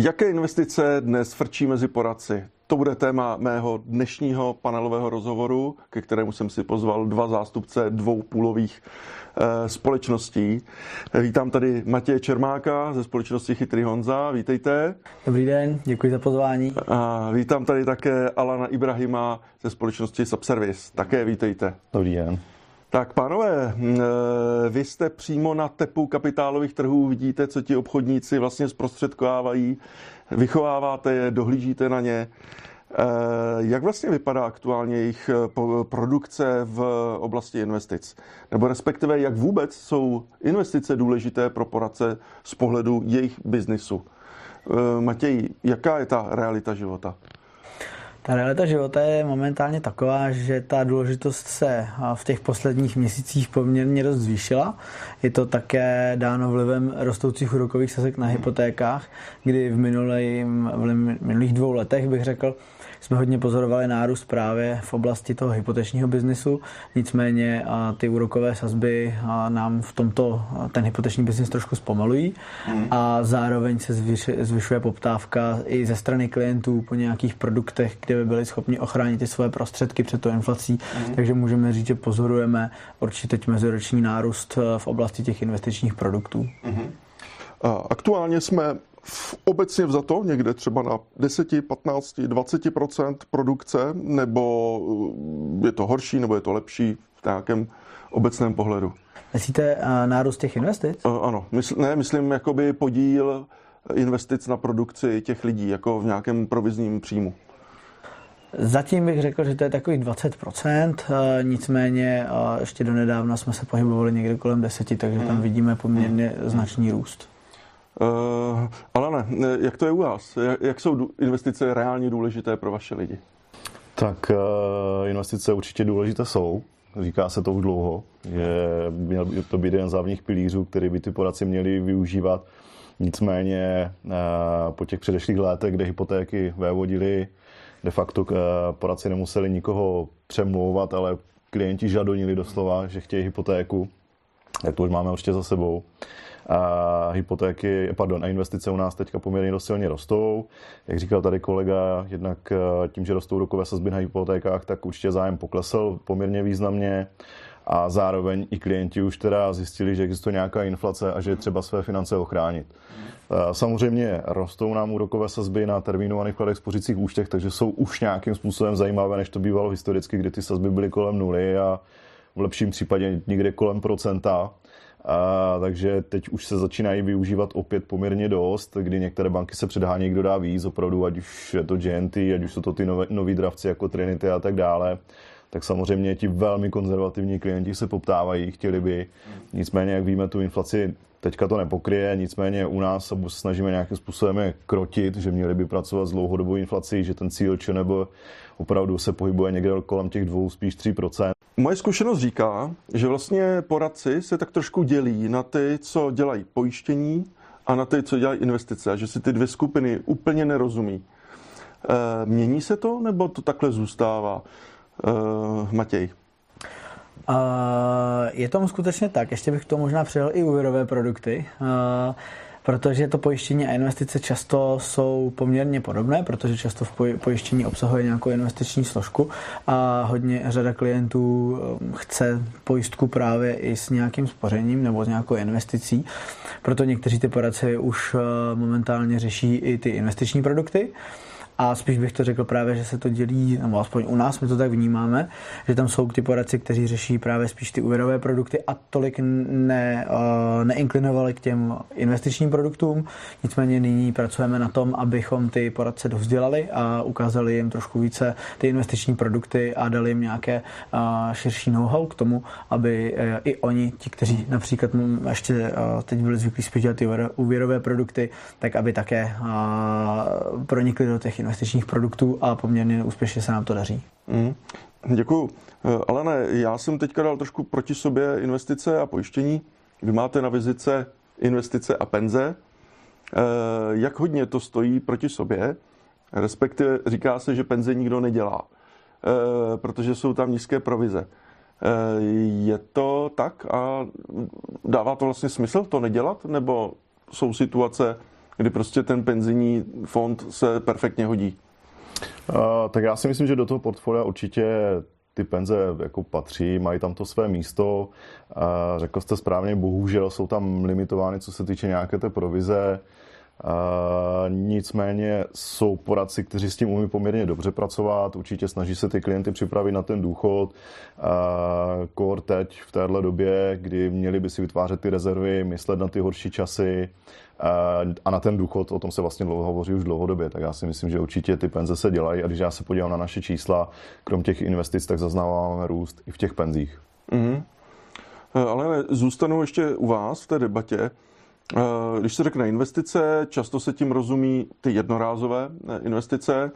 Jaké investice dnes frčí mezi poradci? To bude téma mého dnešního panelového rozhovoru, ke kterému jsem si pozval dva zástupce dvou půlových e, společností. Vítám tady Matěje Čermáka ze společnosti Chytrý Honza. Vítejte. Dobrý den, děkuji za pozvání. A vítám tady také Alana Ibrahima ze společnosti Subservice. Také vítejte. Dobrý den. Tak, pánové, eh, vy jste přímo na tepu kapitálových trhů, vidíte, co ti obchodníci vlastně zprostředkovávají, vychováváte je, dohlížíte na ně. Eh, jak vlastně vypadá aktuálně jejich eh, produkce v oblasti investic? Nebo respektive, jak vůbec jsou investice důležité pro poradce z pohledu jejich biznisu? Matěj, jaká je ta realita života? Ta realita života je momentálně taková, že ta důležitost se v těch posledních měsících poměrně dost zvýšila. Je to také dáno vlivem rostoucích úrokových sazek na hypotékách, kdy v, minulým, v minulých dvou letech bych řekl, jsme hodně pozorovali nárůst právě v oblasti toho hypotečního biznisu, nicméně ty úrokové sazby nám v tomto ten hypoteční biznis trošku zpomalují hmm. a zároveň se zvyšuje poptávka i ze strany klientů po nějakých produktech, kde by byli schopni ochránit ty svoje prostředky před tou inflací, hmm. takže můžeme říct, že pozorujeme určitě teď meziroční nárůst v oblasti těch investičních produktů. Hmm. Aktuálně jsme v obecně vzato někde třeba na 10, 15, 20% produkce, nebo eh, je to horší, nebo je to lepší v nějakém obecném pohledu? Myslíte uh, nárůst těch investic? Uh, ano, mysl, ne, myslím jakoby podíl investic na produkci těch lidí, jako v nějakém provizním příjmu. Zatím bych řekl, že to je takových 20%, nicméně ještě do nedávna jsme se pohybovali někde kolem 10, takže tam hmm. vidíme poměrně značný růst. Uh, ale ne, jak to je u vás? Jak, jsou investice reálně důležité pro vaše lidi? Tak uh, investice určitě důležité jsou. Říká se to už dlouho. Je, měl by to být jeden z hlavních pilířů, který by ty poradci měli využívat. Nicméně po těch předešlých letech, kde hypotéky vévodili, de facto poradci nemuseli nikoho přemlouvat, ale klienti žadonili doslova, že chtějí hypotéku. Tak to už máme určitě za sebou. A hypotéky, pardon, a investice u nás teďka poměrně dost silně rostou. Jak říkal tady kolega, jednak eh, tím, že rostou rokové sazby na hypotékách, tak určitě zájem poklesl poměrně významně a zároveň i klienti už teda zjistili, že existuje nějaká inflace a že je třeba své finance ochránit. Eh, samozřejmě rostou nám úrokové sazby na termínovaných vkladech spořících účtech, takže jsou už nějakým způsobem zajímavé, než to bývalo historicky, kdy ty sazby byly kolem nuly a v lepším případě někde kolem procenta. A, takže teď už se začínají využívat opět poměrně dost, kdy některé banky se předhání, kdo dá víc, opravdu, ať už je to GNT, ať už jsou to ty noví dravci jako Trinity a tak dále tak samozřejmě ti velmi konzervativní klienti se poptávají, chtěli by. Nicméně, jak víme, tu inflaci teďka to nepokryje, nicméně u nás se snažíme nějakým způsobem krotit, že měli by pracovat s dlouhodobou inflací, že ten cíl či nebo opravdu se pohybuje někde kolem těch dvou, spíš 3%. Moje zkušenost říká, že vlastně poradci se tak trošku dělí na ty, co dělají pojištění a na ty, co dělají investice a že si ty dvě skupiny úplně nerozumí. E, mění se to, nebo to takhle zůstává? E, Matěj. Uh, je tomu skutečně tak. Ještě bych to možná přidal i úvěrové produkty. Uh, protože to pojištění a investice často jsou poměrně podobné, protože často v pojištění obsahuje nějakou investiční složku a hodně řada klientů um, chce pojistku právě i s nějakým spořením nebo s nějakou investicí. Proto někteří ty poradci už uh, momentálně řeší i ty investiční produkty. A spíš bych to řekl právě, že se to dělí, nebo aspoň u nás my to tak vnímáme, že tam jsou ty poradci, kteří řeší právě spíš ty úvěrové produkty a tolik ne, uh, neinklinovali k těm investičním produktům. Nicméně nyní pracujeme na tom, abychom ty poradce dovzdělali a ukázali jim trošku více ty investiční produkty a dali jim nějaké širší know-how k tomu, aby uh, i oni, ti, kteří například ještě uh, teď byli zvyklí spíš dělat ty úvěrové produkty, tak aby také pronikli do těch investičních produktů a poměrně úspěšně se nám to daří. Mm. Děkuju. Eh, Ale ne, já jsem teďka dal trošku proti sobě investice a pojištění. Vy máte na vizice investice a penze. Eh, jak hodně to stojí proti sobě? Respektive říká se, že penze nikdo nedělá, eh, protože jsou tam nízké provize. Je to tak a dává to vlastně smysl to nedělat? Nebo jsou situace, kdy prostě ten penzijní fond se perfektně hodí? Uh, tak já si myslím, že do toho portfolia určitě ty penze jako patří, mají tam to své místo. Řekl jste správně, bohužel jsou tam limitovány, co se týče nějaké té provize. Uh, nicméně jsou poradci, kteří s tím umí poměrně dobře pracovat, určitě snaží se ty klienty připravit na ten důchod. Uh, core teď v téhle době, kdy měli by si vytvářet ty rezervy, myslet na ty horší časy uh, a na ten důchod, o tom se vlastně dlouho hovoří už dlouhodobě, tak já si myslím, že určitě ty penze se dělají a když já se podívám na naše čísla, krom těch investic, tak zaznáváme růst i v těch penzích. Mm-hmm. Ale zůstanu ještě u vás v té debatě. Eh, když se řekne investice, často se tím rozumí ty jednorázové eh, investice,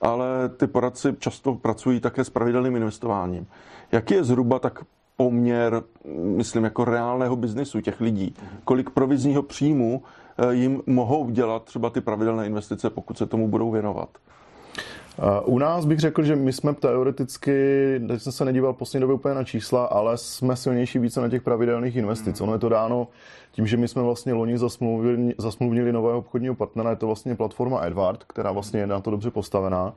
ale ty poradci často pracují také s pravidelným investováním. Jaký je zhruba tak poměr, myslím, jako reálného biznisu těch lidí? Kolik provizního příjmu eh, jim mohou dělat třeba ty pravidelné investice, pokud se tomu budou věnovat? U nás bych řekl, že my jsme teoreticky, teď jsem se nedíval poslední době úplně na čísla, ale jsme silnější více na těch pravidelných investic. Hmm. Ono je to dáno tím, že my jsme vlastně loni zasmluvili, zasmluvnili nového obchodního partnera, je to vlastně platforma Edward, která vlastně je na to dobře postavená.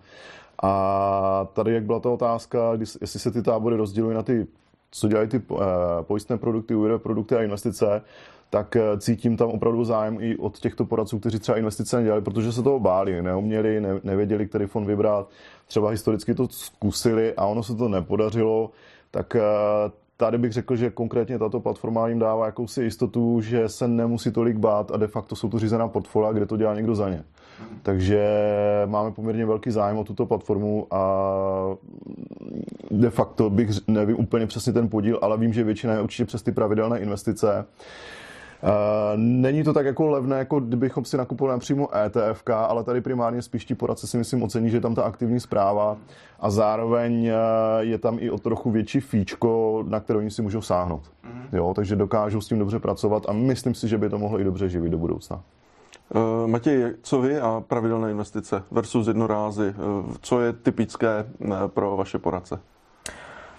A tady, jak byla ta otázka, jestli se ty tábory rozdělují na ty, co dělají ty eh, pojistné produkty, úvěrové produkty a investice, tak eh, cítím tam opravdu zájem i od těchto poradců, kteří třeba investice nedělali, protože se toho báli, neuměli, ne, nevěděli, který fond vybrat, třeba historicky to zkusili a ono se to nepodařilo, tak eh, tady bych řekl, že konkrétně tato platforma jim dává jakousi jistotu, že se nemusí tolik bát a de facto jsou to řízená portfolia, kde to dělá někdo za ně. Takže máme poměrně velký zájem o tuto platformu a de facto bych, nevím úplně přesně ten podíl, ale vím, že většina je určitě přes ty pravidelné investice. Není to tak jako levné, jako kdybychom si nakupovali napřímo ETF, ale tady primárně spíš ti poradce si myslím ocení, že je tam ta aktivní zpráva a zároveň eh, je tam i o trochu větší fíčko, na které oni si můžou sáhnout. Mm. Jo, takže dokážou s tím dobře pracovat a myslím si, že by to mohlo i dobře živit do budoucna. Uh, Matěj, co vy a pravidelné investice versus jednorázy? Co je typické pro vaše poradce?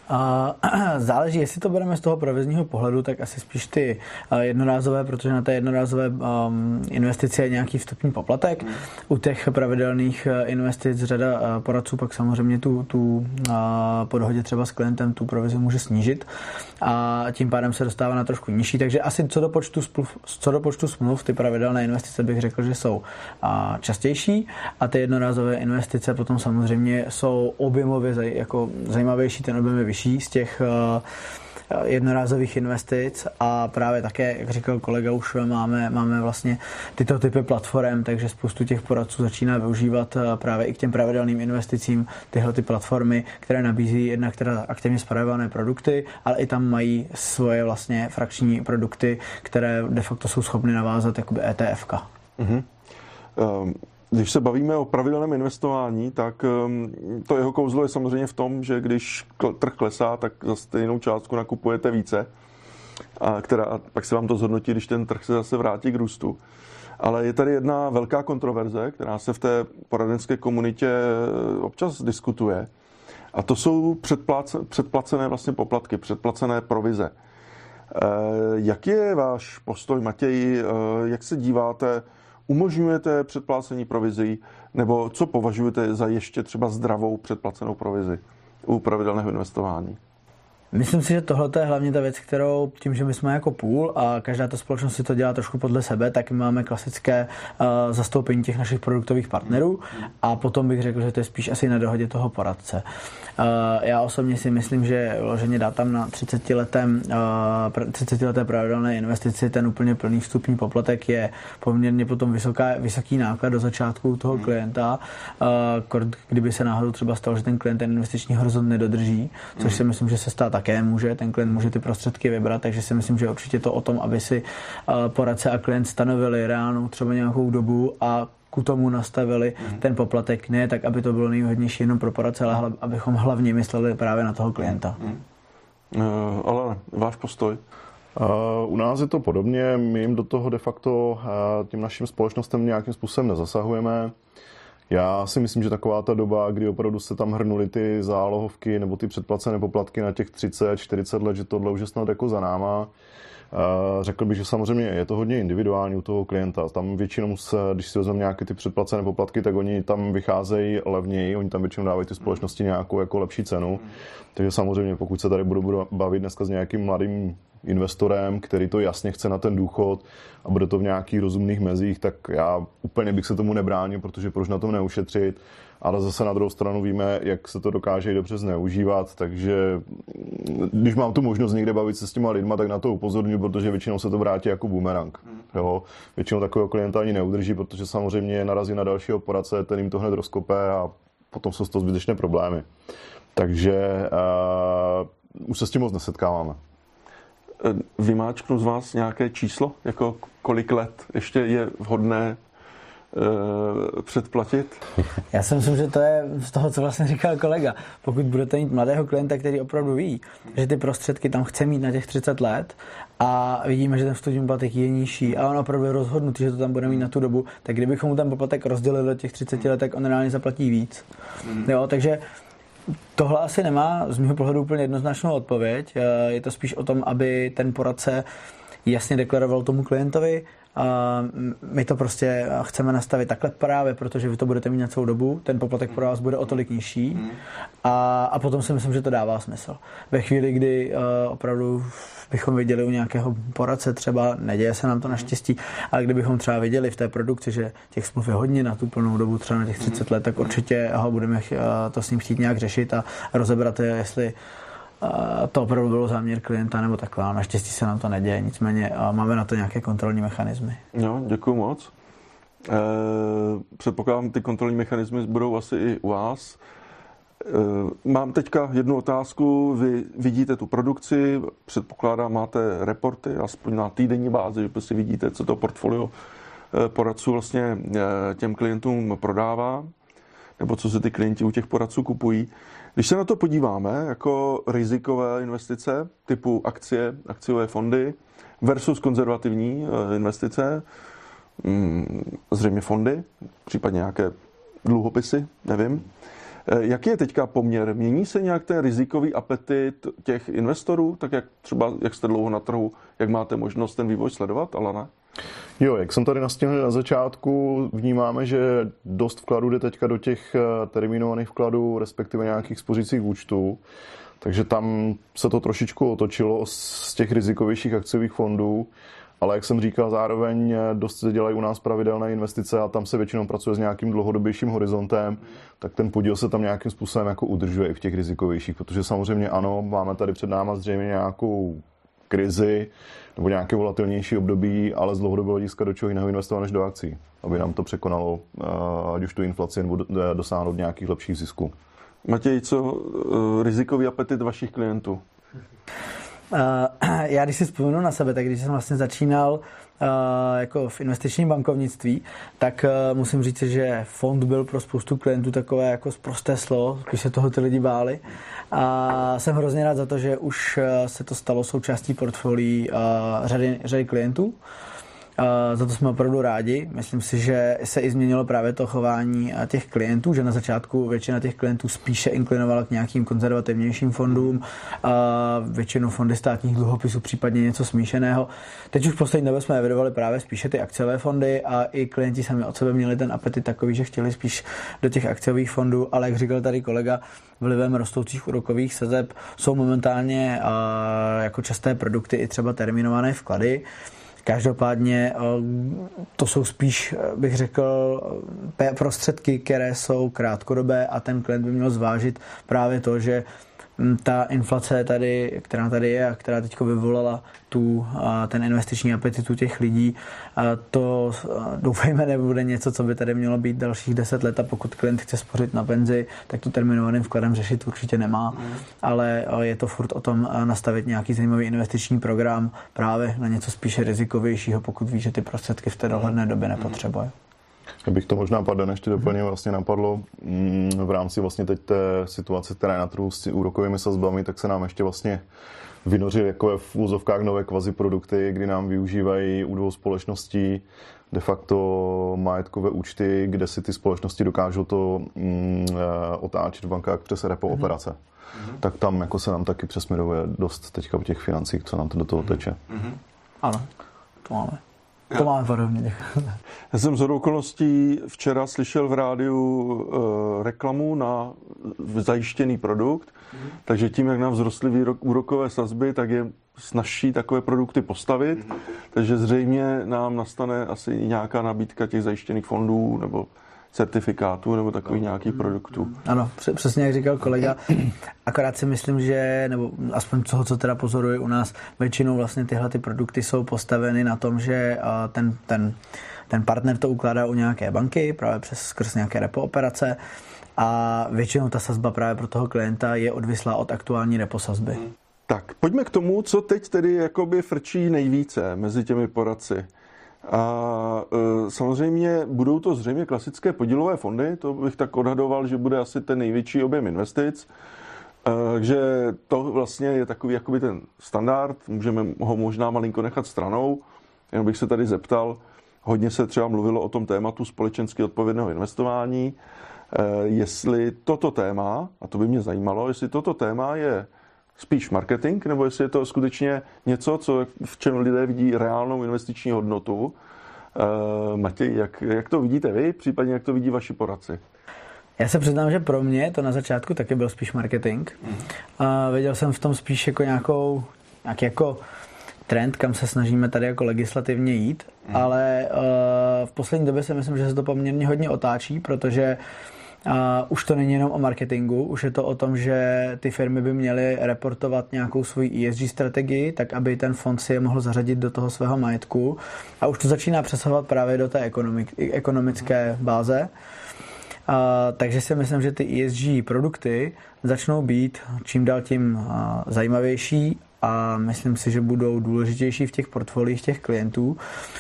Záleží, jestli to bereme z toho provizního pohledu, tak asi spíš ty jednorázové, protože na té jednorázové um, investici je nějaký vstupní poplatek. U těch pravidelných uh, investic řada uh, poradců pak samozřejmě tu, tu uh, po dohodě třeba s klientem tu provizi může snížit a tím pádem se dostává na trošku nižší. Takže asi co do počtu, spluv, co do počtu smluv, ty pravidelné investice bych řekl, že jsou častější a ty jednorázové investice potom samozřejmě jsou objemově jako zajímavější, ten objem je vyšší vyšší z těch eh, jednorázových investic a právě také, jak říkal kolega, už máme, máme vlastně tyto typy platform, takže spoustu těch poradců začíná využívat eh, právě i k těm pravidelným investicím tyhle ty platformy, které nabízí jednak teda aktivně spravované produkty, ale i tam mají svoje vlastně frakční produkty, které de facto jsou schopny navázat jakoby ETF. Mm-hmm. Um když se bavíme o pravidelném investování, tak um, to jeho kouzlo je samozřejmě v tom, že když trh klesá, tak za stejnou částku nakupujete více, a která pak se vám to zhodnotí, když ten trh se zase vrátí k růstu. Ale je tady jedna velká kontroverze, která se v té poradenské komunitě eh, občas diskutuje. A to jsou předplacené vlastně poplatky, předplacené provize. Eh, jaký je váš postoj, Matěj? Eh, jak se díváte umožňujete předplácení provizí, nebo co považujete za ještě třeba zdravou předplacenou provizi u pravidelného investování? Myslím si, že tohle je hlavně ta věc, kterou tím, že my jsme jako půl a každá ta společnost si to dělá trošku podle sebe, tak my máme klasické uh, zastoupení těch našich produktových partnerů a potom bych řekl, že to je spíš asi na dohodě toho poradce. Uh, já osobně si myslím, že vloženě dát tam na 30 letem, uh, 30 leté pravidelné investici ten úplně plný vstupní poplatek je poměrně potom vysoká, vysoký náklad do začátku toho klienta, uh, kdyby se náhodou třeba stalo, že ten klient ten investiční horizont nedodrží, což si myslím, že se stát také může, ten klient může ty prostředky vybrat, takže si myslím, že určitě to o tom, aby si eh, poradce a klient stanovili reálnou třeba nějakou dobu a ku tomu nastavili mm. ten poplatek, ne tak, aby to bylo nejvhodnější jenom pro poradce, ale abychom hlavně mysleli právě na toho klienta. Mm. Uh, ale váš postoj? Uh, u nás je to podobně, my jim do toho de facto uh, tím naším společnostem nějakým způsobem nezasahujeme. Já si myslím, že taková ta doba, kdy opravdu se tam hrnuli ty zálohovky nebo ty předplacené poplatky na těch 30, 40 let, že tohle už je snad jako za náma. Řekl bych, že samozřejmě je to hodně individuální u toho klienta. Tam většinou, se, když si vezmeme nějaké ty předplacené poplatky, tak oni tam vycházejí levněji, oni tam většinou dávají ty společnosti nějakou jako lepší cenu. Takže samozřejmě, pokud se tady budu bavit dneska s nějakým mladým investorem, který to jasně chce na ten důchod a bude to v nějakých rozumných mezích, tak já úplně bych se tomu nebránil, protože proč na tom neušetřit. Ale zase na druhou stranu víme, jak se to dokáže dobře zneužívat, takže když mám tu možnost někde bavit se s těma lidma, tak na to upozorňuji, protože většinou se to vrátí jako boomerang. Jo? Většinou takového klienta ani neudrží, protože samozřejmě narazí na dalšího poradce, ten jim to hned rozkope a potom jsou z toho zbytečné problémy. Takže uh, už se s tím moc nesetkáváme. Eh, vymáčknu z vás nějaké číslo, jako kolik let ještě je vhodné předplatit? Já si myslím, že to je z toho, co vlastně říkal kolega. Pokud budete mít mladého klienta, který opravdu ví, že ty prostředky tam chce mít na těch 30 let a vidíme, že ten vstupní poplatek je nižší a on opravdu je rozhodnutý, že to tam bude mít na tu dobu, tak kdybychom mu ten poplatek rozdělili do těch 30 let, tak on reálně zaplatí víc. Hmm. Jo, takže Tohle asi nemá z mého pohledu úplně jednoznačnou odpověď. Eh, je to spíš o tom, aby ten poradce jasně deklaroval tomu klientovi, my to prostě chceme nastavit takhle právě, protože vy to budete mít na celou dobu, ten poplatek pro vás bude o tolik nižší a, a potom si myslím, že to dává smysl. Ve chvíli, kdy uh, opravdu bychom viděli u nějakého poradce třeba, neděje se nám to naštěstí, ale kdybychom třeba viděli v té produkci, že těch smluv je hodně na tu plnou dobu, třeba na těch 30 let, tak určitě ho budeme uh, to s ním chtít nějak řešit a rozebrat, jestli to opravdu bylo záměr klienta nebo takhle. Naštěstí se nám to neděje, nicméně máme na to nějaké kontrolní mechanismy. Jo, děkuji moc. E, předpokládám, ty kontrolní mechanismy budou asi i u vás. E, mám teďka jednu otázku. Vy vidíte tu produkci, předpokládám, máte reporty, aspoň na týdenní bázi, že prostě vidíte, co to portfolio e, poradců vlastně těm klientům prodává, nebo co se ty klienti u těch poradců kupují. Když se na to podíváme jako rizikové investice typu akcie, akciové fondy versus konzervativní eh, investice, mm, zřejmě fondy, případně nějaké dluhopisy, nevím. Eh, jaký je teďka poměr? Mění se nějak ten rizikový apetit těch investorů, tak jak třeba, jak jste dlouho na trhu, jak máte možnost ten vývoj sledovat, Alana? Jo, jak jsem tady nastínil na začátku, vnímáme, že dost vkladů jde teďka do těch eh, terminovaných vkladů, respektive nějakých spořících účtů. Takže tam se to trošičku otočilo z těch rizikovějších akciových fondů, ale jak jsem říkal, zároveň eh, dost se dělají u nás pravidelné investice a tam se většinou pracuje s nějakým dlouhodobějším horizontem, tak ten podíl se tam nějakým způsobem jako udržuje i v těch rizikovějších, protože samozřejmě ano, máme tady před náma zřejmě nějakou krizi nebo nějaké volatilnější období, ale z dlouhodobého hlediska do čeho jiného investovat než do akcí, aby nám to překonalo, eh, ať už tu inflaci, nebo dosáhnout nějakých lepších zisků. Matěj, co eh, rizikový apetit vašich klientů? Já když si vzpomenu na sebe, tak když jsem vlastně začínal jako v investičním bankovnictví, tak uh, musím říct, že fond byl pro spoustu klientů takové jako zprosté slovo, když se toho ty lidi báli. A jsem hrozně rád za to, že už se to stalo součástí portfolií řady, řady klientů. Za to jsme opravdu rádi. Myslím si, že se i změnilo právě to chování těch klientů, že na začátku většina těch klientů spíše inklinovala k nějakým konzervativnějším fondům, většinou fondy státních dluhopisů, případně něco smíšeného. Teď už v poslední době jsme evidovali právě spíše ty akciové fondy a i klienti sami od sebe měli ten apetit takový, že chtěli spíš do těch akciových fondů, ale jak říkal tady kolega, vlivem rostoucích úrokových sazeb jsou momentálně jako časté produkty i třeba terminované vklady. Každopádně eh, to jsou spíš, eh, bych řekl, eh, prostředky, které jsou krátkodobé a ten klient by měl zvážit právě to, že ta inflace tady, která tady je a která teď vyvolala tu, ten investiční apetitu těch lidí, to doufejme nebude něco, co by tady mělo být dalších deset let a pokud klient chce spořit na penzi, tak to terminovaným vkladem řešit určitě nemá, mm. ale je to furt o tom nastavit nějaký zajímavý investiční program právě na něco spíše rizikovějšího, pokud ví, že ty prostředky v té dohledné době nepotřebuje. Já bych to možná padl ještě doplnil, mhm. vlastně napadlo mm, v rámci vlastně teď té situace, která je na trhu s úrokovými sazbami, tak se nám ještě vlastně vynořili jako v úzovkách nové kvazi produkty, kdy nám využívají u dvou společností de facto majetkové účty, kde si ty společnosti dokážou to mm, eh, otáčet v bankách přes repo mm-hmm. operace. Mm-hmm. Tak tam jako se nám taky přesměruje dost teďka u těch financí, co nám to do toho mm-hmm. teče. Mm-hmm. Ano, to máme. To máme podobně. Já jsem z okolností včera slyšel v rádiu uh, reklamu na zajištěný produkt, mm. takže tím, jak nám vzrostly výrok, úrokové sazby, tak je snažší takové produkty postavit, mm. takže zřejmě nám nastane asi nějaká nabídka těch zajištěných fondů nebo certifikátů nebo takových nějakých produktů. Ano, přesně jak říkal kolega. Akorát si myslím, že, nebo aspoň toho, co teda pozoruje u nás, většinou vlastně tyhle ty produkty jsou postaveny na tom, že ten, ten, ten partner to ukládá u nějaké banky, právě přes skrz nějaké repo operace a většinou ta sazba právě pro toho klienta je odvislá od aktuální repo sazby. Tak, pojďme k tomu, co teď tedy jakoby frčí nejvíce mezi těmi poradci. A e, samozřejmě budou to zřejmě klasické podílové fondy, to bych tak odhadoval, že bude asi ten největší objem investic. E, takže to vlastně je takový jakoby ten standard, můžeme ho možná malinko nechat stranou. Jenom bych se tady zeptal, hodně se třeba mluvilo o tom tématu společensky odpovědného investování, e, jestli toto téma, a to by mě zajímalo, jestli toto téma je spíš marketing, nebo jestli je to skutečně něco, co, v čem lidé vidí reálnou investiční hodnotu. Uh, Matěj, jak, jak to vidíte vy, případně jak to vidí vaši poradci? Já se přiznám, že pro mě to na začátku taky byl spíš marketing. A viděl jsem v tom spíš jako nějakou, nějaký jako trend, kam se snažíme tady jako legislativně jít, mm. ale uh, v poslední době si myslím, že se to poměrně hodně otáčí, protože uh, a už to není jenom o marketingu, už je to o tom, že ty firmy by měly reportovat nějakou svoji ESG strategii, tak aby ten fond si je mohl zařadit do toho svého majetku. A už to začíná přesahovat právě do té ekonomik, ekonomické báze. A, takže si myslím, že ty ESG produkty začnou být čím dál tím zajímavější a myslím si, že budou důležitější v těch portfoliích těch klientů,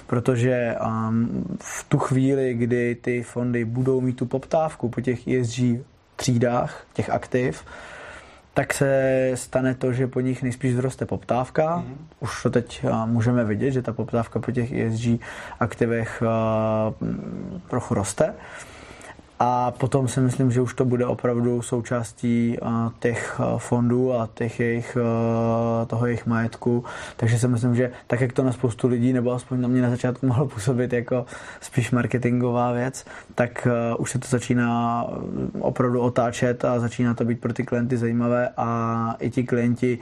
protože um, v tu chvíli, kdy ty fondy budou mít tu poptávku po těch ESG třídách, těch aktiv, tak se stane to, že po nich nejspíš vzroste poptávka. Mm. Už to teď můžeme vidět, že ta poptávka po těch ESG aktivech trochu roste. A potom si myslím, že už to bude opravdu součástí těch fondů a těch jejich, toho jejich majetku. Takže si myslím, že tak, jak to na spoustu lidí, nebo aspoň na mě na začátku mohlo působit jako spíš marketingová věc, tak už se to začíná opravdu otáčet a začíná to být pro ty klienty zajímavé a i ti klienti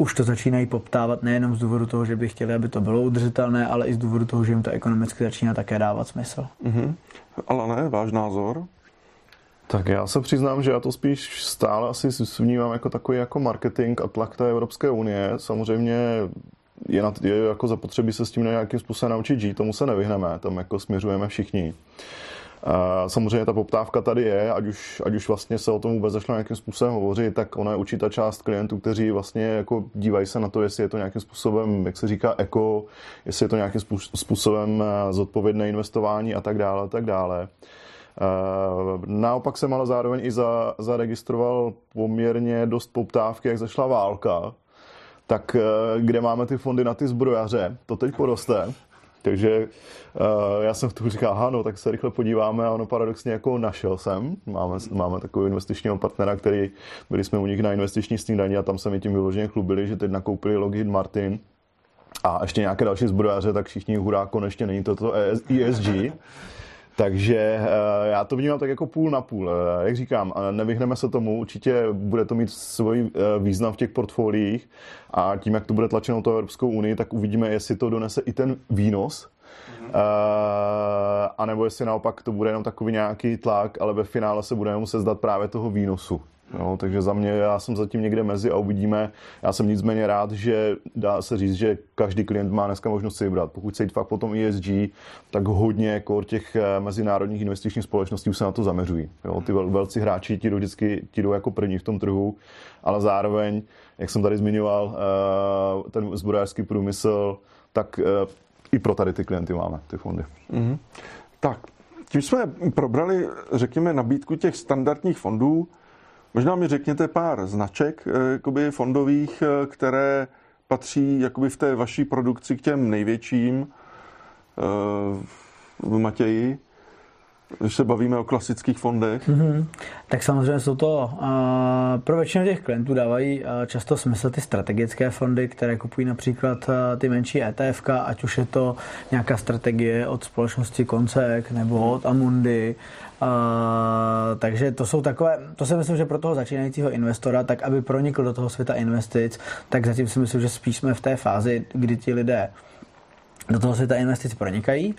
už to začínají poptávat nejenom z důvodu toho, že by chtěli, aby to bylo udržitelné, ale i z důvodu toho, že jim to ekonomicky začíná také dávat smysl. Mm-hmm. Ale ne, váš názor? Tak já se přiznám, že já to spíš stále asi vnímám jako takový jako marketing a tlak té Evropské unie. Samozřejmě je, na, je jako zapotřebí se s tím nějakým způsobem naučit žít, tomu se nevyhneme, tam jako směřujeme všichni. Samozřejmě ta poptávka tady je, ať už, ať už vlastně se o tom vůbec začne nějakým způsobem hovořit, tak ona je určitá část klientů, kteří vlastně jako dívají se na to, jestli je to nějakým způsobem, jak se říká, eko, jestli je to nějakým způsobem eh, zodpovědné investování a tak dále, a tak dále. Eh, naopak jsem ale zároveň i za, zaregistroval poměrně dost poptávky, jak zašla válka, tak eh, kde máme ty fondy na ty zbrojaře, to teď poroste. Takže uh, já jsem v tu říkal, aha, no, tak se rychle podíváme a ono paradoxně jako našel jsem. Máme, máme takového investičního partnera, který, byli jsme u nich na investiční snídaní a tam se mi tím vyloženě chlubili, že teď nakoupili Lockheed Martin a ještě nějaké další zbrojaře, tak všichni hurá, konečně není to ESG. Takže eh, já to vnímám tak jako půl na půl. Eh, jak říkám, nevyhneme se tomu, určitě bude to mít svůj eh, význam v těch portfoliích a tím, jak to bude tlačeno to Evropskou unii, tak uvidíme, jestli to donese i ten výnos, mm-hmm. a nebo jestli naopak to bude jenom takový nějaký tlak, ale ve finále se budeme muset zdat právě toho výnosu. Jo, takže za mě, já jsem zatím někde mezi a uvidíme. Já jsem nicméně rád, že dá se říct, že každý klient má dneska možnost si vybrat. Pokud se jít fakt potom ESG, tak hodně jako těch eh, mezinárodních investičních společností už se na to zaměřují. Jo, ty velcí hráči ti jdou vždycky ti jdou jako první v tom trhu, ale zároveň, jak jsem tady zmiňoval, eh, ten zbrojařský průmysl, tak eh, i pro tady ty klienty máme ty fondy. Mm-hmm. Tak, tím jsme probrali, řekněme, nabídku těch standardních fondů. Možná mi řekněte pár značek eh, jakoby fondových, eh, které patří jakoby v té vaší produkci k těm největším. Uh, Matěji? Když se bavíme o klasických fondech? Mm-hmm. Tak samozřejmě jsou to, uh, pro většinu těch klientů dávají uh, často smysl ty strategické fondy, které kupují například uh, ty menší ETF, ať už je to nějaká strategie od společnosti Koncek nebo od Amundi, Uh, takže to jsou takové, to si myslím, že pro toho začínajícího investora, tak aby pronikl do toho světa investic, tak zatím si myslím, že spíš jsme v té fázi, kdy ti lidé do toho světa investic pronikají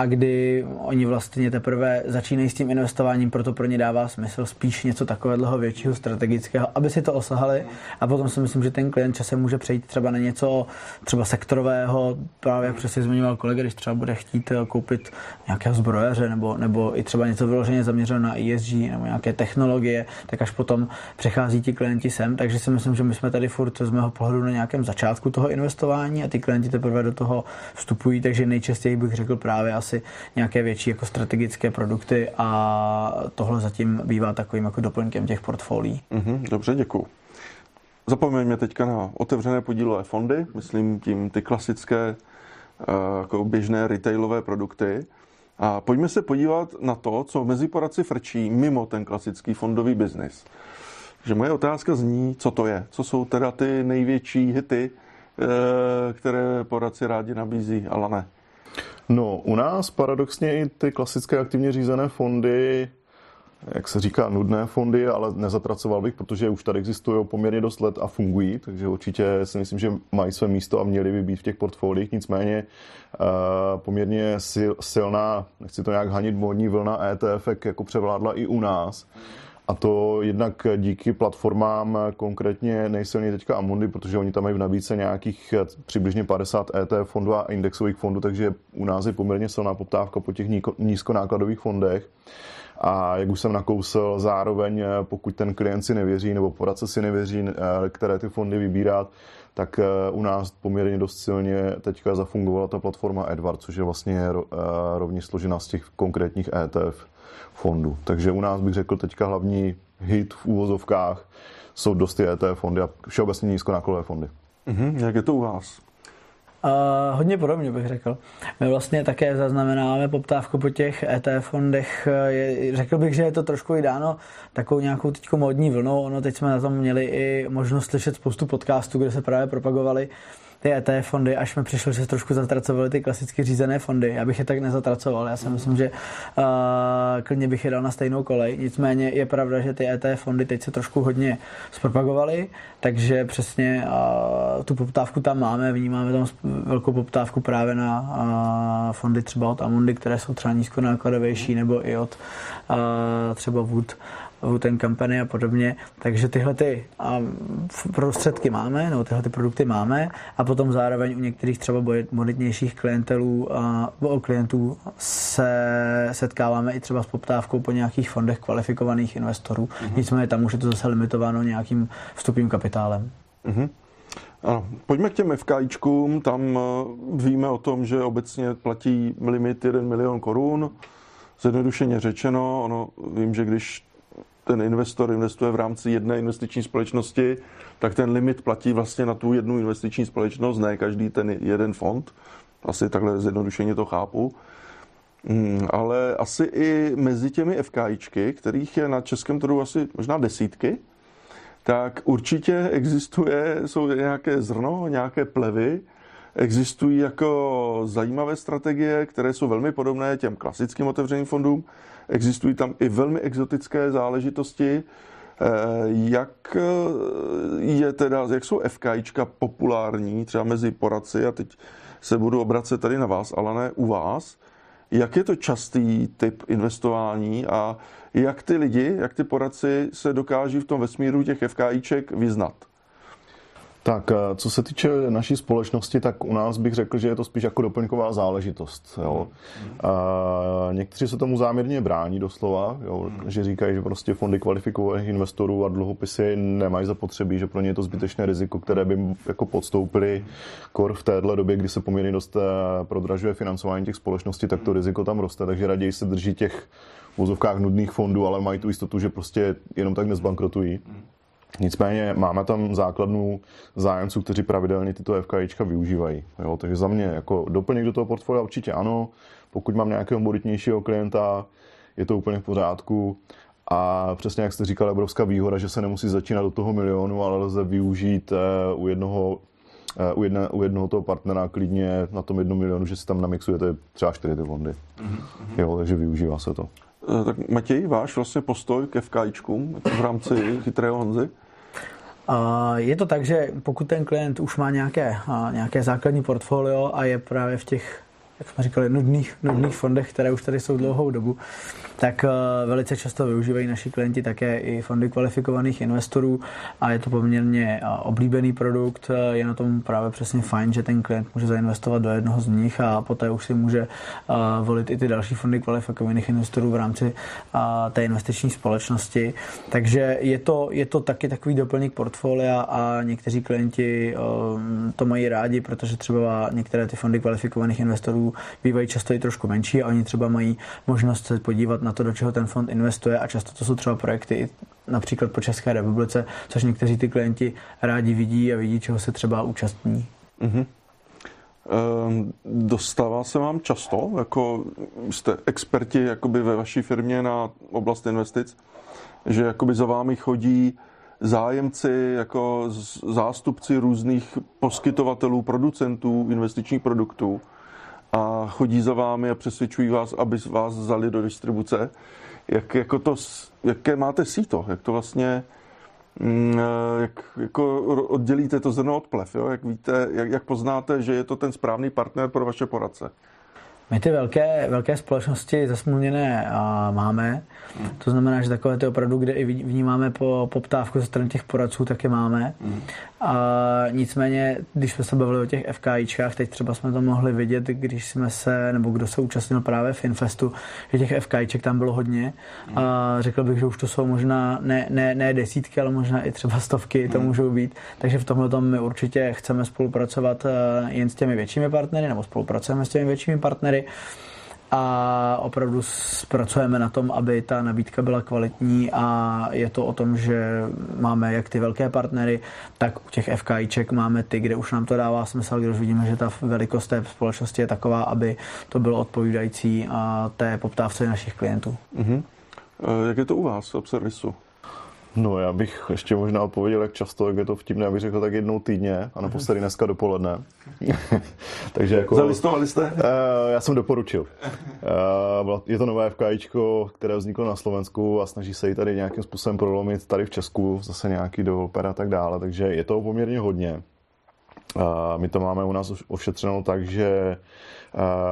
a kdy oni vlastně teprve začínají s tím investováním, proto pro ně dává smysl spíš něco takového většího strategického, aby si to osahali. A potom si myslím, že ten klient časem může přejít třeba na něco třeba sektorového, právě jak přesně zmiňoval kolega, když třeba bude chtít eh, koupit nějakého zbrojaře nebo, nebo i třeba něco vyloženě zaměřeno na ESG nebo nějaké technologie, tak až potom přechází ti klienti sem, takže si myslím, že my jsme tady furt z mého pohledu na nějakém začátku toho investování a ty klienti teprve do toho vstupují, takže nejčastěji bych řekl právě asi asi nějaké větší jako strategické produkty a tohle zatím bývá takovým jako doplňkem těch portfolií. Mm-hmm, dobře, děkuji. Zapomeňme teďka na otevřené podílové fondy, myslím tím ty klasické eh, jako běžné retailové produkty. A pojďme se podívat na to, co mezi poradci frčí mimo ten klasický fondový biznis. Že moje otázka zní, co to je. Co jsou teda ty největší hity, eh, které poradci rádi nabízí, ale ne. No, u nás paradoxně i ty klasické aktivně řízené fondy, jak se říká, nudné fondy, ale nezatracoval bych, protože už tady existují poměrně dost let a fungují, takže určitě si myslím, že mají své místo a měly by být v těch portfoliích. Nicméně uh, poměrně silná, nechci to nějak hanit, modní vlna ETF jako převládla i u nás. A to jednak díky platformám, konkrétně nejsilněji teďka Amundi, protože oni tam mají v nabídce nějakých přibližně 50 ETF fondů a indexových fondů, takže u nás je poměrně silná poptávka po těch nízkonákladových fondech. A jak už jsem nakousl, zároveň pokud ten klient si nevěří nebo poradce si nevěří, které ty fondy vybírat, tak u nás poměrně dost silně teďka zafungovala ta platforma Edward, což je vlastně rovněž složena z těch konkrétních ETF fondů. Takže u nás bych řekl teďka hlavní hit v úvozovkách jsou dost ty ETF fondy a všeobecně nízkonákladové fondy. Mm-hmm. Jak je to u vás? Uh, hodně podobně bych řekl. My vlastně také zaznamenáváme poptávku po těch ETF fondech. Je, řekl bych, že je to trošku i dáno takovou nějakou teďko modní vlnou. Ono teď jsme na tom měli i možnost slyšet spoustu podcastů, kde se právě propagovali ty ETF fondy, až jsme přišli, že se trošku zatracovali ty klasicky řízené fondy. Já bych je tak nezatracoval. Já si myslím, že uh, klidně bych je dal na stejnou kolej. Nicméně je pravda, že ty ETF fondy teď se trošku hodně zpropagovaly, takže přesně uh, tu poptávku tam máme. Vnímáme tam velkou poptávku právě na uh, fondy třeba od Amundi, které jsou třeba nízkonákladovější, nebo i od uh, třeba Wood ten kampany a podobně. Takže tyhle ty prostředky máme, nebo tyhle ty produkty máme a potom zároveň u některých třeba bonitnějších klientelů a klientů se setkáváme i třeba s poptávkou po nějakých fondech kvalifikovaných investorů. Mm-hmm. Nicméně tam už je to zase limitováno nějakým vstupním kapitálem. Mm-hmm. Ano, pojďme k těm FKIčkům. Tam eh, víme o tom, že obecně platí limit 1 milion korun. Zjednodušeně řečeno, ono, vím, že když ten investor investuje v rámci jedné investiční společnosti, tak ten limit platí vlastně na tu jednu investiční společnost, ne každý ten jeden fond. Asi takhle zjednodušeně to chápu. Hmm, ale asi i mezi těmi FKIčky, kterých je na českém trhu asi možná desítky, tak určitě existuje, jsou nějaké zrno, nějaké plevy, existují jako zajímavé strategie, které jsou velmi podobné těm klasickým otevřeným fondům, Existují tam i velmi exotické záležitosti, eh, jak eh, je teda, jak jsou FKIčka populární třeba mezi poradci a teď se budu obracet tady na vás, ale ne u vás. Jak je to častý typ investování a jak ty lidi, jak ty poradci se dokáží v tom vesmíru těch FKIček vyznat? Tak, eh, co se týče naší společnosti, tak u nás bych řekl, že je to spíš jako doplňková záležitost. Jo. A někteří se tomu záměrně brání doslova, jo, že říkají, že prostě fondy kvalifikovaných investorů a dluhopisy nemají zapotřebí, že pro ně je to zbytečné riziko, které by jako podstoupili kor v téhle době, kdy se poměrně dost eh, prodražuje financování těch společností, tak to riziko tam roste, takže raději se drží těch v nudných fondů, ale mají tu jistotu, že prostě jenom tak nezbankrotují. Nicméně máme tam základnu zájemců, kteří pravidelně tyto FKIčka využívají. Jo, takže za mě jako doplněk do toho portfolia určitě ano. Pokud mám nějakého bonitnějšího klienta, je to úplně v pořádku. A přesně jak jste říkal, obrovská výhoda, že se nemusí začínat do toho milionu, ale lze využít eh, u jednoho eh, u, jedne, u jednoho toho partnera klidně na tom jednom milionu, že si tam namixujete třeba čtyři ty fondy. Mm-hmm. Jo, takže využívá se to. Tak Matěj, váš vlastně postoj ke FKIčkům v rámci chytrého Honzy? Je to tak, že pokud ten klient už má nějaké, nějaké základní portfolio a je právě v těch jak jsme říkali, nudných, nudných fondech, které už tady jsou dlouhou dobu, tak eh, velice často využívají naši klienti také i fondy kvalifikovaných investorů a je to poměrně eh, oblíbený produkt. Eh, je na tom právě přesně fajn, že ten klient může zainvestovat do jednoho z nich a poté už si může volit i ty další fondy kvalifikovaných investorů v rámci té investiční společnosti. Takže je to, je to taky takový doplněk portfolia a někteří klienti to mají rádi, protože třeba některé ty fondy kvalifikovaných investorů bývají často i trošku menší a oni třeba mají možnost se podívat na to, do čeho ten fond investuje a často to jsou třeba projekty například po České republice, což někteří ty klienti rádi vidí a vidí, čeho se třeba účastní. Mm-hmm. Dostává se vám často, jako jste experti jakoby ve vaší firmě na oblast investic, že jakoby za vámi chodí zájemci jako zástupci různých poskytovatelů, producentů investičních produktů a chodí za vámi a přesvědčují vás, aby vás vzali do distribuce. Jak, jako to, jaké máte síto? Jak to vlastně mm, jak jako oddělíte to zrno od plev? Jo? Jak, víte, jak, jak poznáte, že je to ten správný partner pro vaše poradce? My ty velké, velké společnosti zasmluvněné máme. To znamená, že takové ty opravdu, kde i vnímáme po poptávku ze strany těch poradců, tak je máme. A nicméně, když jsme se bavili o těch FKIčkách, teď třeba jsme to mohli vidět, když jsme se, nebo kdo se účastnil právě v Infestu, že těch FKIček tam bylo hodně. A řekl bych, že už to jsou možná ne, ne, ne desítky, ale možná i třeba stovky to můžou být. Takže v tomhle tom my určitě chceme spolupracovat eh, jen s těmi většími partnery, nebo spolupracujeme s těmi většími partnery a opravdu pracujeme na tom, aby ta nabídka byla kvalitní a je to o tom, že máme jak ty velké partnery, tak u těch FKIček máme ty, kde už nám to dává smysl, když vidíme, že ta velikost té společnosti je taková, aby to bylo odpovídající té poptávce našich klientů. Mm-hmm. Jak je to u vás v servisu? No, já bych ještě možná odpověděl, jak často, jak je to vtipné, abych řekl tak jednou týdně a naposledy dneska dopoledne. Takže jako... Zalistovali jste? Uh, já jsem doporučil. Uh, je to nové FKIčko, které vzniklo na Slovensku a snaží se ji tady nějakým způsobem prolomit tady v Česku, zase nějaký developer a tak dále, takže je to poměrně hodně. My to máme u nás ošetřeno tak, že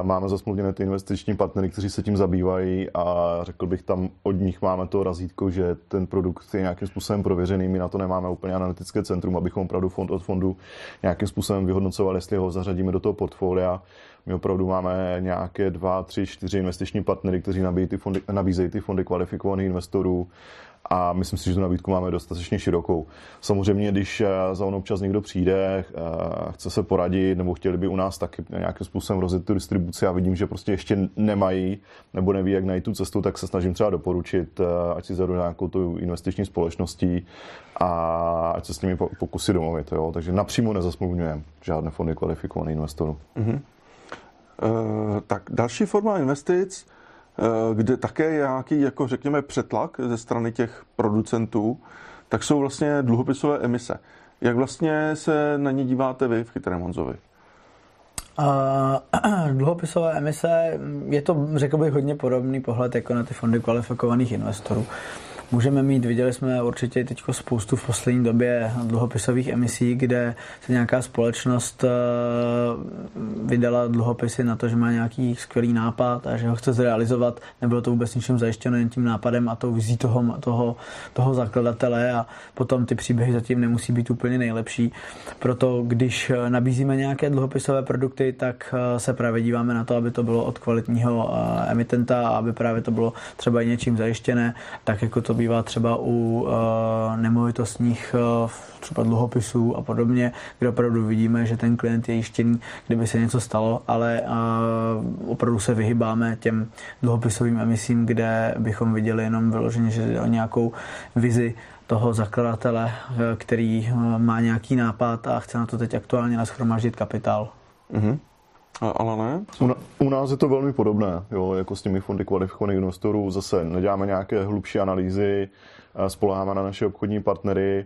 Máme zasmluvněné ty investiční partnery, kteří se tím zabývají a řekl bych tam od nich máme to razítko, že ten produkt je nějakým způsobem prověřený. My na to nemáme úplně analytické centrum, abychom opravdu fond od fondu nějakým způsobem vyhodnocovali, jestli ho zařadíme do toho portfolia. My opravdu máme nějaké dva, tři, čtyři investiční partnery, kteří nabízejí ty fondy, nabízejí ty fondy kvalifikovaných investorů a myslím si, že tu nabídku máme dostatečně širokou. Samozřejmě, když eh, za mnou občas někdo přijde, eh, chce se poradit, nebo chtěli by u nás taky nějakým způsobem rozjet tu distribuci a vidím, že prostě ještě nemají nebo neví, jak najít tu cestu, tak se snažím třeba doporučit, eh, ať si zadu nějakou tu investiční společností a ať se s nimi pokusí domluvit. Jo? Takže napřímo nezasmluvňujeme žádné fondy kvalifikovaných investorů. Mm-hmm. Uh, tak další forma investic kde také je nějaký, jako řekněme, přetlak ze strany těch producentů, tak jsou vlastně dluhopisové emise. Jak vlastně se na ně díváte vy v Chytrém Honzovi? Uh, dluhopisové emise, je to, řekl bych, hodně podobný pohled jako na ty fondy kvalifikovaných investorů. Uh, můžeme mít. Viděli jsme určitě teď spoustu v poslední době dluhopisových emisí, kde se nějaká společnost eh, vydala dluhopisy na to, že má nějaký skvělý nápad a že ho chce zrealizovat. Nebylo to vůbec ničím zajištěno jen tím nápadem a tou vizí toho, toho, toho zakladatele a potom ty příběhy zatím nemusí být úplně nejlepší. Proto když nabízíme nějaké dluhopisové produkty, tak eh, se právě díváme na to, aby to bylo od kvalitního eh, emitenta, aby právě to bylo třeba i něčím zajištěné, tak jako to bývá třeba u uh, nemovitostních uh, třeba dluhopisů a podobně, kde opravdu vidíme, že ten klient je jištěný, kdyby se něco stalo, ale uh, opravdu se vyhybáme těm dluhopisovým emisím, kde bychom viděli jenom vyloženě, že jde o nějakou vizi toho zakladatele, který má nějaký nápad a chce na to teď aktuálně nashromáždit kapitál. Mm-hmm. Ale ne? U, u nás je to velmi podobné, jo, jako s těmi fondy kvalifikovaných investorů. Zase neděláme nějaké hlubší analýzy, spoleháme na naše obchodní partnery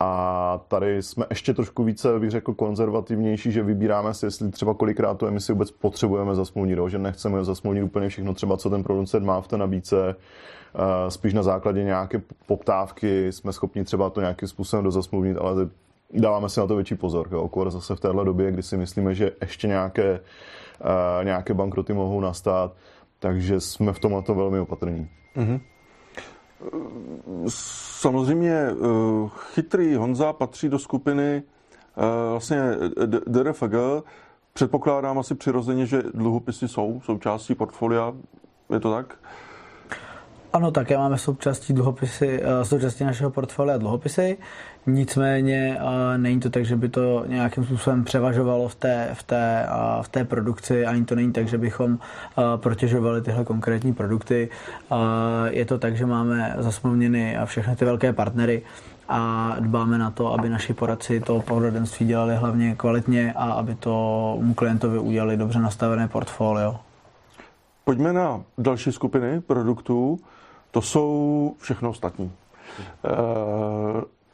a tady jsme ještě trošku více, bych řekl, konzervativnější, že vybíráme si, jestli třeba kolikrát tu emisi vůbec potřebujeme zasmluvnit, že nechceme zasmluvnit úplně všechno, třeba co ten producent má v té nabídce, spíš na základě nějaké poptávky jsme schopni třeba to nějakým způsobem dozasmluvnit, ale dáváme si na to větší pozor. Jo. Okor zase v téhle době, kdy si myslíme, že ještě nějaké, uh, nějaké bankroty mohou nastat, takže jsme v tomhle to velmi opatrní. Mm-hmm. Samozřejmě eh, chytrý Honza patří do skupiny eh, vlastně DRFG. Předpokládám asi přirozeně, že dluhopisy jsou součástí portfolia. Je to tak? Ano, také máme součástí dluhopisy, eh, součástí našeho portfolia dluhopisy, nicméně není to tak, že by to nějakým způsobem převažovalo v té, v té, v té produkci, ani to není tak, že bychom protěžovali tyhle konkrétní produkty. Je to tak, že máme zasmluvněny všechny ty velké partnery, a dbáme na to, aby naši poradci to poradenství dělali hlavně kvalitně a aby to klientovi udělali dobře nastavené portfolio. Pojďme na další skupiny produktů to jsou všechno ostatní.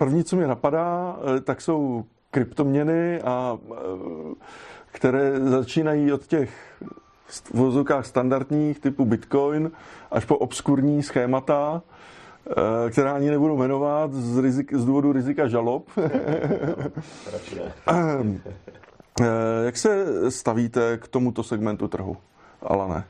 Eh, první, co mě napadá, eh, tak jsou kryptoměny, a, eh, které začínají od těch v standardních typu Bitcoin až po obskurní schémata, která ani nebudu jmenovat z, rizik, z důvodu rizika žalob. Jak se stavíte k tomuto segmentu trhu, Alane?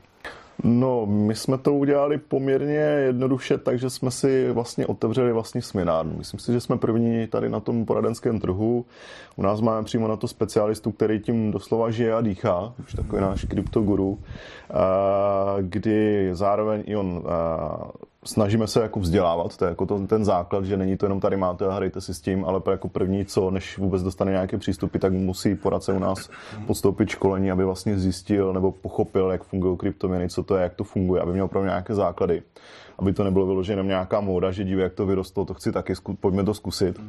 No, my jsme to udělali poměrně jednoduše, takže jsme si vlastně otevřeli vlastní směnárnu. Myslím si, že jsme první tady na tom poradenském trhu. U nás máme přímo na to specialistu, který tím doslova žije a dýchá, už takový náš kryptoguru, kdy zároveň i on snažíme se jako vzdělávat, to je jako to, ten základ, že není to jenom tady máte a hrajte si s tím, ale jako první, co, než vůbec dostane nějaké přístupy, tak musí poradce u nás podstoupit školení, aby vlastně zjistil nebo pochopil, jak fungují kryptoměny, co to je, jak to funguje, aby měl opravdu nějaké základy, aby to nebylo vyložené jenom nějaká móda, že dívej, jak to vyrostlo, to chci taky, pojďme to zkusit.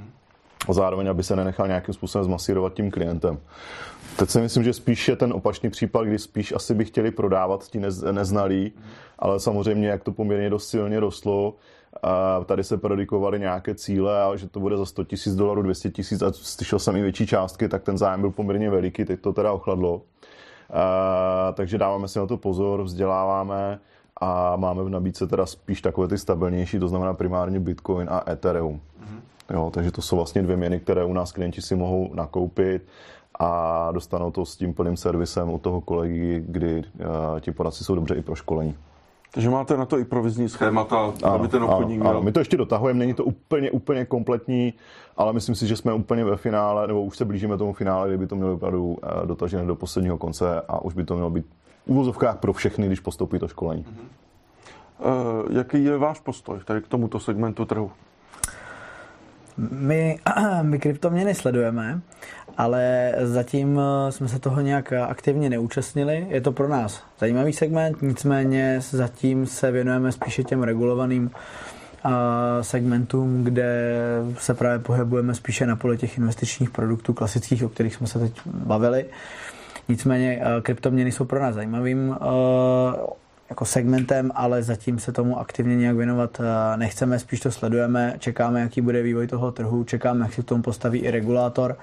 A zároveň, aby se nenechal nějakým způsobem zmasírovat tím klientem. Teď si myslím, že spíš je ten opačný případ, kdy spíš asi by chtěli prodávat ti nez, neznalí, ale samozřejmě, jak to poměrně dost silně rostlo, a tady se predikovaly nějaké cíle a že to bude za 100 tisíc dolarů, 200 tisíc a slyšel jsem i větší částky, tak ten zájem byl poměrně veliký, teď to teda ochladlo. A, takže dáváme si na to pozor, vzděláváme a máme v nabídce teda spíš takové ty stabilnější, to znamená primárně Bitcoin a Ethereum. Mm-hmm. Jo, takže to jsou vlastně dvě měny, které u nás klienti si mohou nakoupit a dostanou to s tím plným servisem od toho kolegy, kdy uh, ti poradci jsou dobře i pro školení. Takže máte na to i provizní schémata, ano, aby ten obchodník ano, měl... Ano. My to ještě dotahujeme, není to úplně, úplně kompletní, ale myslím si, že jsme úplně ve finále, nebo už se blížíme tomu finále, kdyby to mělo opravdu uh, dotažené do posledního konce a už by to mělo být v úvozovkách pro všechny, když postoupí to školení. Uh, jaký je váš postoj tady k tomuto segmentu trhu? My, my kryptoměny sledujeme, ale zatím eh, jsme se toho nějak aktivně neúčastnili. Je to pro nás zajímavý segment, nicméně zatím se věnujeme spíše těm regulovaným eh, segmentům, kde se právě pohybujeme spíše na poli těch investičních produktů klasických, o kterých jsme se teď bavili. Nicméně eh, kryptoměny jsou pro nás zajímavým jako segmentem, ale zatím se tomu aktivně nějak věnovat eh, nechceme, spíš to sledujeme, čekáme, jaký bude vývoj toho trhu, čekáme, jak se k tomu postaví i regulátor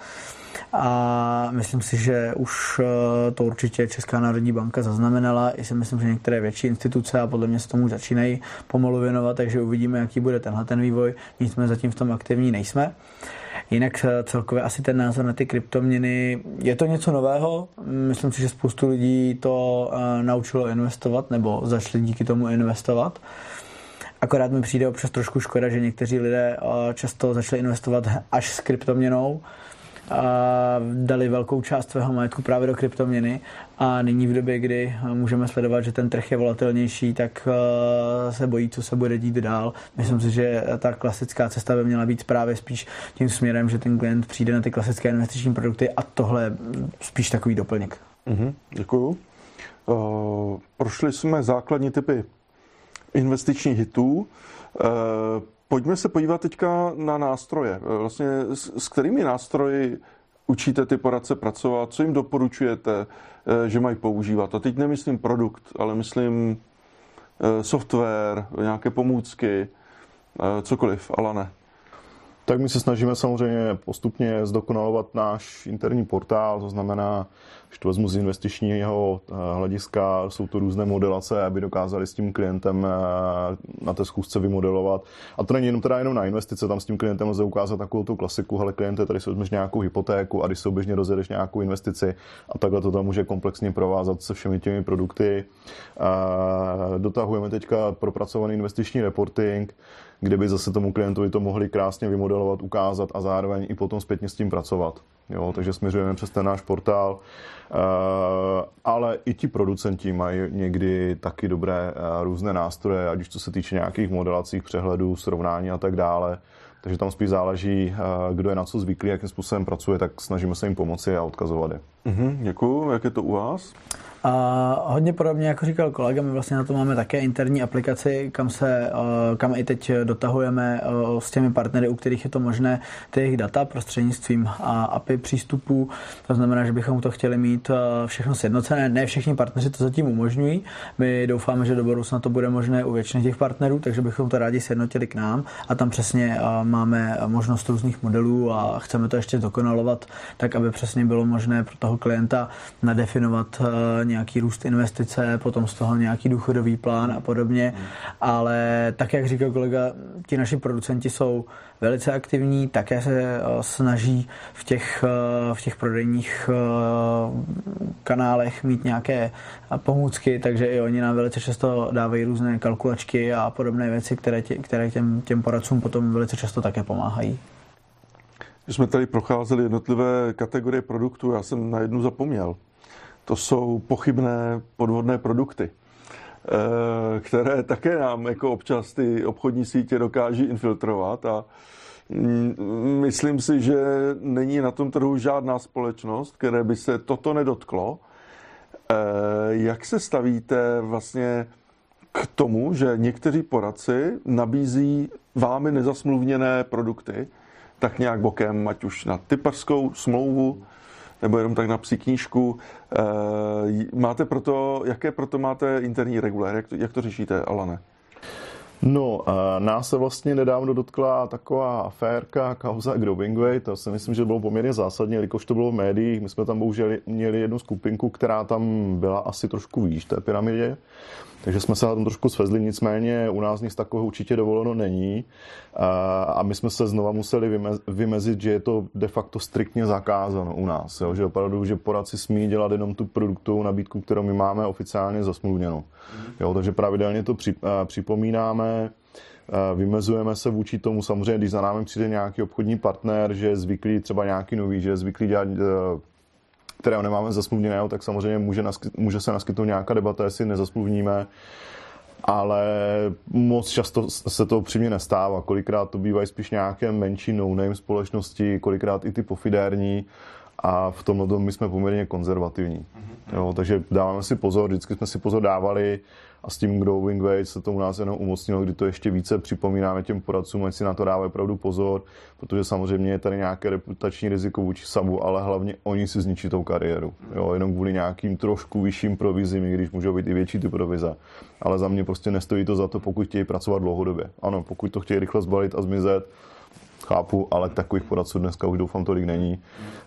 a myslím si, že už eh, to určitě Česká národní banka zaznamenala. I si myslím, že některé větší instituce a podle mě se tomu začínají pomalu věnovat, takže uvidíme, jaký bude tenhle ten vývoj. Nicméně zatím v tom aktivní nejsme. Jinak eh, celkově asi ten názor na ty kryptoměny, je to něco nového. Myslím si, že spoustu lidí to eh, naučilo investovat nebo začali díky tomu investovat. Akorát mi přijde občas trošku škoda, že někteří lidé často začali investovat až s kryptoměnou, dali velkou část svého majetku právě do kryptoměny a nyní v době, kdy můžeme sledovat, že ten trh je volatilnější, tak eh, se bojí, co se bude dít dál. Myslím si, že ta klasická cesta by měla být právě spíš tím směrem, že ten klient přijde na ty klasické investiční produkty a tohle je spíš takový doplněk. Mm-hmm, děkuju. Uh, prošli jsme základní typy investičních hitů. Uh, Pojďme se podívat teďka na nástroje. Vlastně s, s kterými nástroji učíte ty poradce pracovat, co jim doporučujete, že mají používat. A teď nemyslím produkt, ale myslím software, nějaké pomůcky, cokoliv, ale ne. Tak my se snažíme samozřejmě postupně zdokonalovat náš interní portál, to znamená, když to vezmu z investičního eh, hlediska, jsou to různé modelace, aby dokázali s tím klientem eh, na té schůzce vymodelovat. A to není jenom teda jenom na investice, tam s tím klientem lze ukázat takovou tu klasiku, ale kliente, tady vezmeš nějakou hypotéku a když souběžně rozjedeš nějakou investici a takhle to tam může komplexně provázat se všemi těmi produkty. Eh, dotahujeme teďka propracovaný investiční reporting, kde by zase tomu klientovi to mohli krásně vymodelovat, ukázat a zároveň i potom zpětně s tím pracovat. Jo, takže směřujeme přes ten náš portál, eh, ale i ti producenti mají někdy taky dobré eh, různé nástroje, ať už co se týče nějakých modelacích, přehledů, srovnání a tak dále. Takže tam spíš záleží, eh, kdo je na co zvyklý, jakým způsobem pracuje, tak snažíme se jim pomoci a odkazovat je. Mm-hmm, děkuju. Jak je to u vás? A hodně podobně, jako říkal kolega, my vlastně na to máme také interní aplikaci, kam se, eh, kam i teď dotahujeme eh, s těmi partnery, u kterých je to možné, ty jejich data prostřednictvím API přístupů. To znamená, že bychom to chtěli mít eh, všechno sjednocené. Ne všichni partneři to zatím umožňují. My doufáme, že do budoucna to bude možné u většiny těch partnerů, takže bychom to rádi sjednotili k nám a tam přesně máme možnost různých modelů a chceme to ještě dokonalovat, tak aby přesně bylo možné pro toho klienta nadefinovat nějaký růst investice, potom z toho nějaký důchodový plán a podobně. Ale tak, jak říkal kolega, ti naši producenti jsou velice aktivní, také se eh, snaží v těch, eh, v těch prodejních eh, kanálech mít nějaké pomůcky, takže i oni nám velice často dávají různé kalkulačky a podobné věci, které, tě, které těm, těm poradcům potom velice často také pomáhají. Když jsme tady procházeli jednotlivé kategorie produktů, já jsem na jednu zapomněl to jsou pochybné podvodné produkty, eh, které také nám jako občas ty obchodní sítě dokáží infiltrovat a mm, myslím si, že není na tom trhu žádná společnost, které by se toto nedotklo. Eh, jak se stavíte vlastně k tomu, že někteří poradci nabízí vámi nezasmluvněné produkty, tak nějak bokem, ať už na typařskou smlouvu, nebo jenom tak na psí knížku. Eh, máte proto, jaké proto máte interní reguléry? Jak to, jak to řešíte, Alane? No, nás se vlastně nedávno dotkla taková aférka, kauza Growingway, to si myslím, že bylo poměrně zásadní, jelikož to bylo v médiích. My jsme tam bohužel měli jednu skupinku, která tam byla asi trošku výš té pyramidě, takže jsme se na tom trošku svezli, nicméně u nás nic takového určitě dovoleno není a my jsme se znova museli vymezit, že je to de facto striktně zakázáno u nás, jo? že opravdu, že poradci smí dělat jenom tu produktovou nabídku, kterou my máme oficiálně zasmluvněnou. Jo? Takže pravidelně to připomínáme, Vymezujeme se vůči tomu, samozřejmě, když za námi přijde nějaký obchodní partner, že je zvyklý třeba nějaký nový, že je zvyklý dělat kterého nemáme zasmluvněného, tak samozřejmě může, nasky, může se naskytnout nějaká debata, jestli nezasmluvníme, ale moc často se to upřímně nestává. Kolikrát to bývají spíš nějaké menší no-name společnosti, kolikrát i ty pofidérní a v tomhle my jsme poměrně konzervativní. Mm-hmm. Jo, takže dáváme si pozor, vždycky jsme si pozor dávali, a s tím Growing Way se to u nás jenom umocnilo, kdy to ještě více připomínáme těm poradcům, ať si na to dávají opravdu pozor, protože samozřejmě je tady nějaké reputační riziko vůči sabu, ale hlavně oni si zničí tou kariéru. Jo, jenom kvůli nějakým trošku vyšším provizím, i když můžou být i větší ty provize. Ale za mě prostě nestojí to za to, pokud chtějí pracovat dlouhodobě. Ano, pokud to chtějí rychle zbalit a zmizet, chápu, ale takových poradců dneska už doufám tolik není,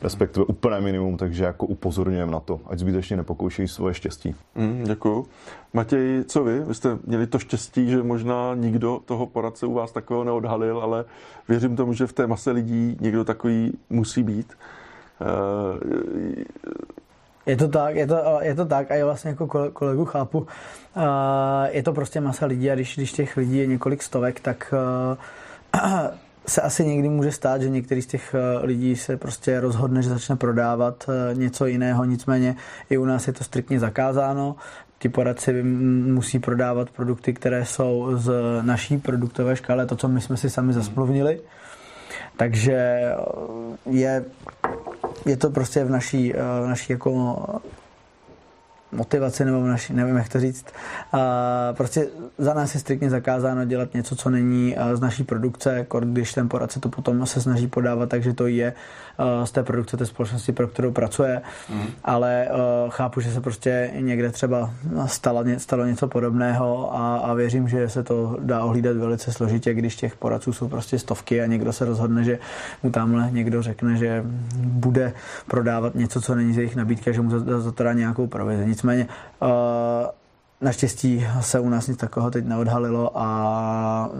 respektive úplné minimum, takže jako upozorňujeme na to, ať zbytečně nepokoušejí svoje štěstí. Mm, děkuju. Matěj, co vy? Vy jste měli to štěstí, že možná nikdo toho poradce u vás takového neodhalil, ale věřím tomu, že v té mase lidí někdo takový musí být. Uh, je to tak, je to, je to tak a já vlastně jako kolegu chápu. Uh, je to prostě masa lidí a když, když těch lidí je několik stovek, tak uh, se asi někdy může stát, že některý z těch eh, lidí se prostě rozhodne, že začne prodávat eh, něco jiného, nicméně i u nás je to striktně zakázáno. Ti poradci musí prodávat produkty, které jsou z naší produktové škály, to, co my jsme si sami zasmluvnili. Takže eh, je, je to prostě v naší, v naší jako motivaci nebo naši, nevím, jak to říct. Uh, prostě za nás je striktně zakázáno dělat něco, co není z naší produkce, když ten poradce to potom se snaží podávat, takže to je z té produkce té společnosti, pro kterou pracuje, mm. ale chápu, že se prostě někde třeba stalo, stalo něco podobného a, a věřím, že se to dá ohlídat velice složitě, když těch poradců jsou prostě stovky a někdo se rozhodne, že mu tamhle někdo řekne, že bude prodávat něco, co není z jejich nabídky a že mu za, za to dá nějakou provizi. Nicméně uh, naštěstí se u nás nic takového teď neodhalilo a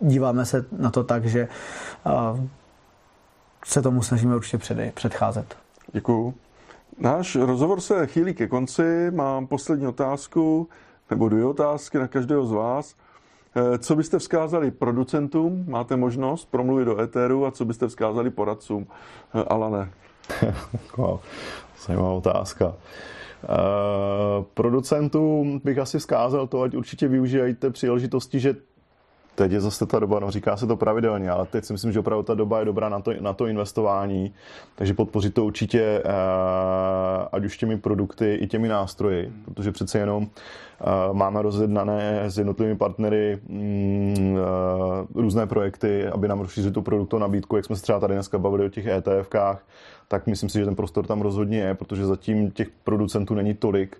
díváme se na to tak, že uh, se tomu snažíme určitě před, předcházet. Děkuju. Náš rozhovor se chýlí ke konci. Mám poslední otázku, nebo dvě otázky na každého z vás. Eh, co byste vzkázali producentům? Máte možnost promluvit do éteru a co byste vzkázali poradcům? Alane. zajímavá otázka. Uh, producentům bych asi vzkázal to, ať určitě využijete příležitosti, že teď je zase ta doba, no říká se to pravidelně, ale teď si myslím, že opravdu ta doba je dobrá na to, na to investování, takže podpořit to určitě, uh, ať už těmi produkty i těmi nástroji, protože přece jenom uh, máme rozjednané s jednotlivými partnery uh, různé projekty, aby nám rozšířili tu produktovou nabídku, jak jsme se třeba tady dneska bavili o těch ETFkách, tak myslím si, že ten prostor tam rozhodně je, protože zatím těch producentů není tolik.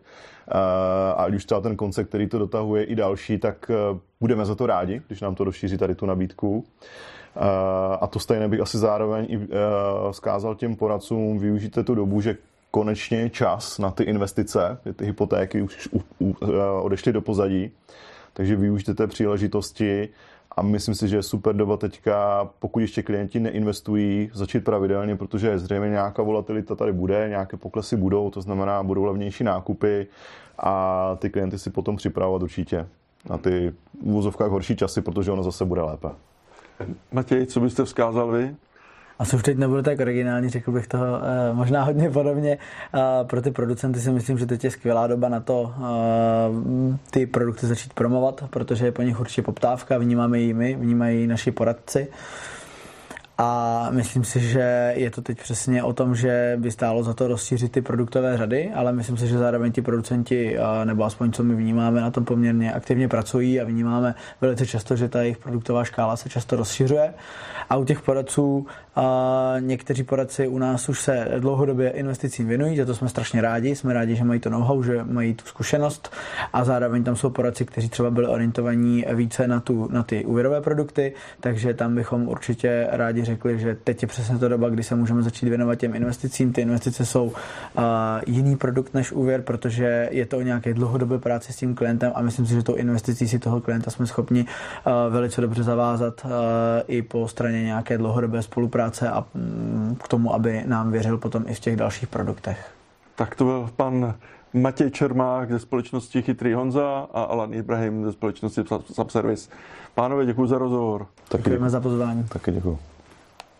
A už třeba ten koncept, který to dotahuje i další, tak e, budeme za to rádi, když nám to rozšíří tady tu nabídku. A to stejné bych asi zároveň i zkázal těm poradcům, využijte tu dobu, že konečně je čas na ty investice, ty hypotéky už odešly do pozadí, takže využijte té příležitosti a myslím si, že je super doba teďka, pokud ještě klienti neinvestují, začít pravidelně, protože zřejmě nějaká volatilita tady bude, nějaké poklesy budou, to znamená, budou levnější nákupy a ty klienty si potom připravovat určitě na ty v horší časy, protože ono zase bude lépe. Matěj, co byste vzkázal vy? Asi už teď nebudu tak originální, řekl bych toho eh, možná hodně podobně. Pro ty producenty si myslím, že teď je skvělá doba na to eh, ty produkty začít promovat, protože je po nich určitě poptávka, vnímáme ji my, vnímají naši poradci. A myslím si, že je to teď přesně o tom, že by stálo za to rozšířit ty produktové řady, ale myslím si, že zároveň ti producenti, nebo aspoň co my vnímáme, na tom poměrně aktivně pracují a vnímáme velice často, že ta jejich produktová škála se často rozšiřuje. A u těch poradců někteří poradci u nás už se dlouhodobě investicím věnují, za to jsme strašně rádi. Jsme rádi, že mají to know-how, že mají tu zkušenost a zároveň tam jsou poradci, kteří třeba byli orientovaní více na, tu, na ty úvěrové produkty, takže tam bychom určitě rádi řekli, že teď je přesně to doba, kdy se můžeme začít věnovat těm investicím. Ty investice jsou uh, jiný produkt než úvěr, protože je to o nějaké dlouhodobé práci s tím klientem a myslím si, že tou investicí si toho klienta jsme schopni uh, velice dobře zavázat uh, i po straně nějaké dlouhodobé spolupráce a um, k tomu, aby nám věřil potom i v těch dalších produktech. Tak to byl pan Matěj Čermák ze společnosti Chytrý Honza a Alan Ibrahim ze společnosti Subservice. Pánové, děkuji za rozhovor. Taky Děkujeme za pozvání. Taky děkuji.